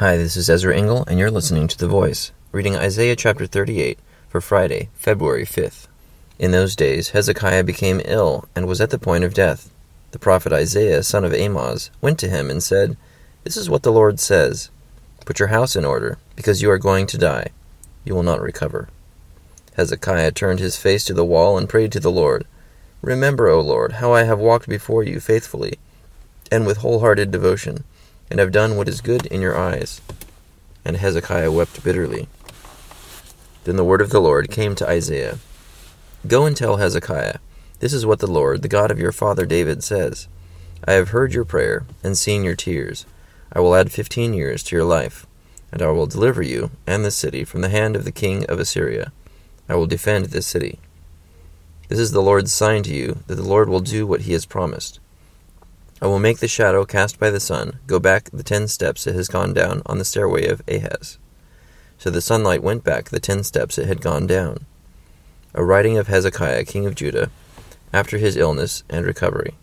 Hi, this is Ezra Engel, and you're listening to The Voice, reading Isaiah chapter 38 for Friday, February 5th. In those days, Hezekiah became ill and was at the point of death. The prophet Isaiah, son of Amoz, went to him and said, This is what the Lord says Put your house in order, because you are going to die. You will not recover. Hezekiah turned his face to the wall and prayed to the Lord, Remember, O Lord, how I have walked before you faithfully and with wholehearted devotion and have done what is good in your eyes. And Hezekiah wept bitterly. Then the word of the Lord came to Isaiah Go and tell Hezekiah, This is what the Lord, the God of your father David, says I have heard your prayer and seen your tears. I will add fifteen years to your life, and I will deliver you and this city from the hand of the king of Assyria. I will defend this city. This is the Lord's sign to you that the Lord will do what he has promised. I will make the shadow cast by the sun go back the ten steps it has gone down on the stairway of Ahaz. So the sunlight went back the ten steps it had gone down. A writing of Hezekiah, king of Judah, after his illness and recovery.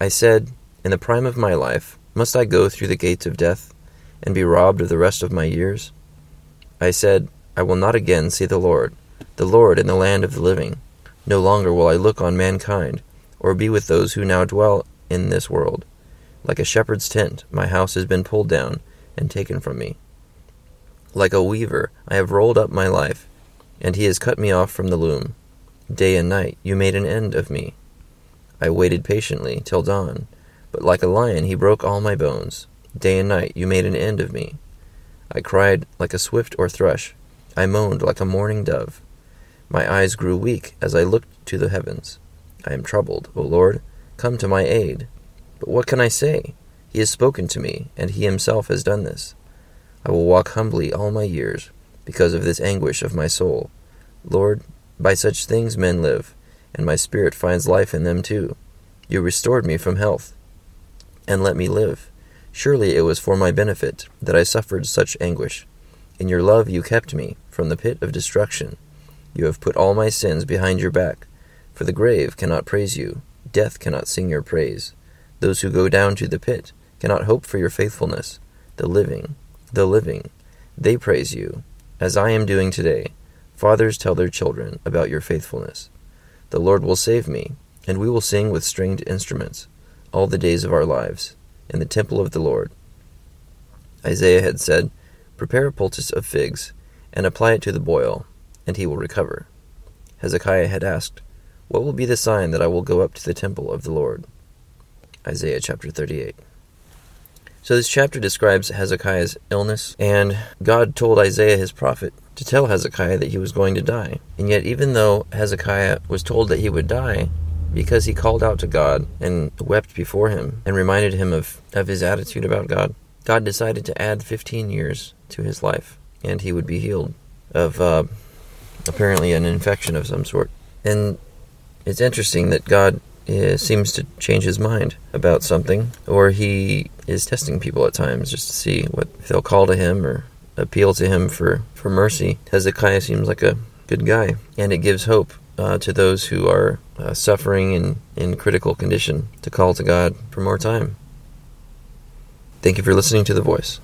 I said, In the prime of my life, must I go through the gates of death, and be robbed of the rest of my years? I said, I will not again see the Lord, the Lord in the land of the living. No longer will I look on mankind, or be with those who now dwell in this world. Like a shepherd's tent, my house has been pulled down and taken from me. Like a weaver, I have rolled up my life, and he has cut me off from the loom. Day and night, you made an end of me. I waited patiently till dawn, but like a lion, he broke all my bones. Day and night, you made an end of me. I cried like a swift or thrush. I moaned like a mourning dove. My eyes grew weak as I looked to the heavens. I am troubled, O Lord come to my aid. But what can I say? He has spoken to me, and he himself has done this. I will walk humbly all my years, because of this anguish of my soul. Lord, by such things men live, and my spirit finds life in them too. You restored me from health, and let me live. Surely it was for my benefit that I suffered such anguish. In your love you kept me from the pit of destruction. You have put all my sins behind your back, for the grave cannot praise you, Death cannot sing your praise. Those who go down to the pit cannot hope for your faithfulness. The living, the living, they praise you, as I am doing today. Fathers tell their children about your faithfulness. The Lord will save me, and we will sing with stringed instruments all the days of our lives in the temple of the Lord. Isaiah had said, Prepare a poultice of figs, and apply it to the boil, and he will recover. Hezekiah had asked, what will be the sign that I will go up to the temple of the Lord? Isaiah chapter 38. So this chapter describes Hezekiah's illness, and God told Isaiah his prophet to tell Hezekiah that he was going to die. And yet, even though Hezekiah was told that he would die, because he called out to God and wept before him and reminded him of, of his attitude about God, God decided to add 15 years to his life, and he would be healed of uh, apparently an infection of some sort. And it's interesting that God uh, seems to change his mind about something, or he is testing people at times just to see what if they'll call to him or appeal to him for, for mercy. Hezekiah seems like a good guy, and it gives hope uh, to those who are uh, suffering in, in critical condition to call to God for more time. Thank you for listening to The Voice.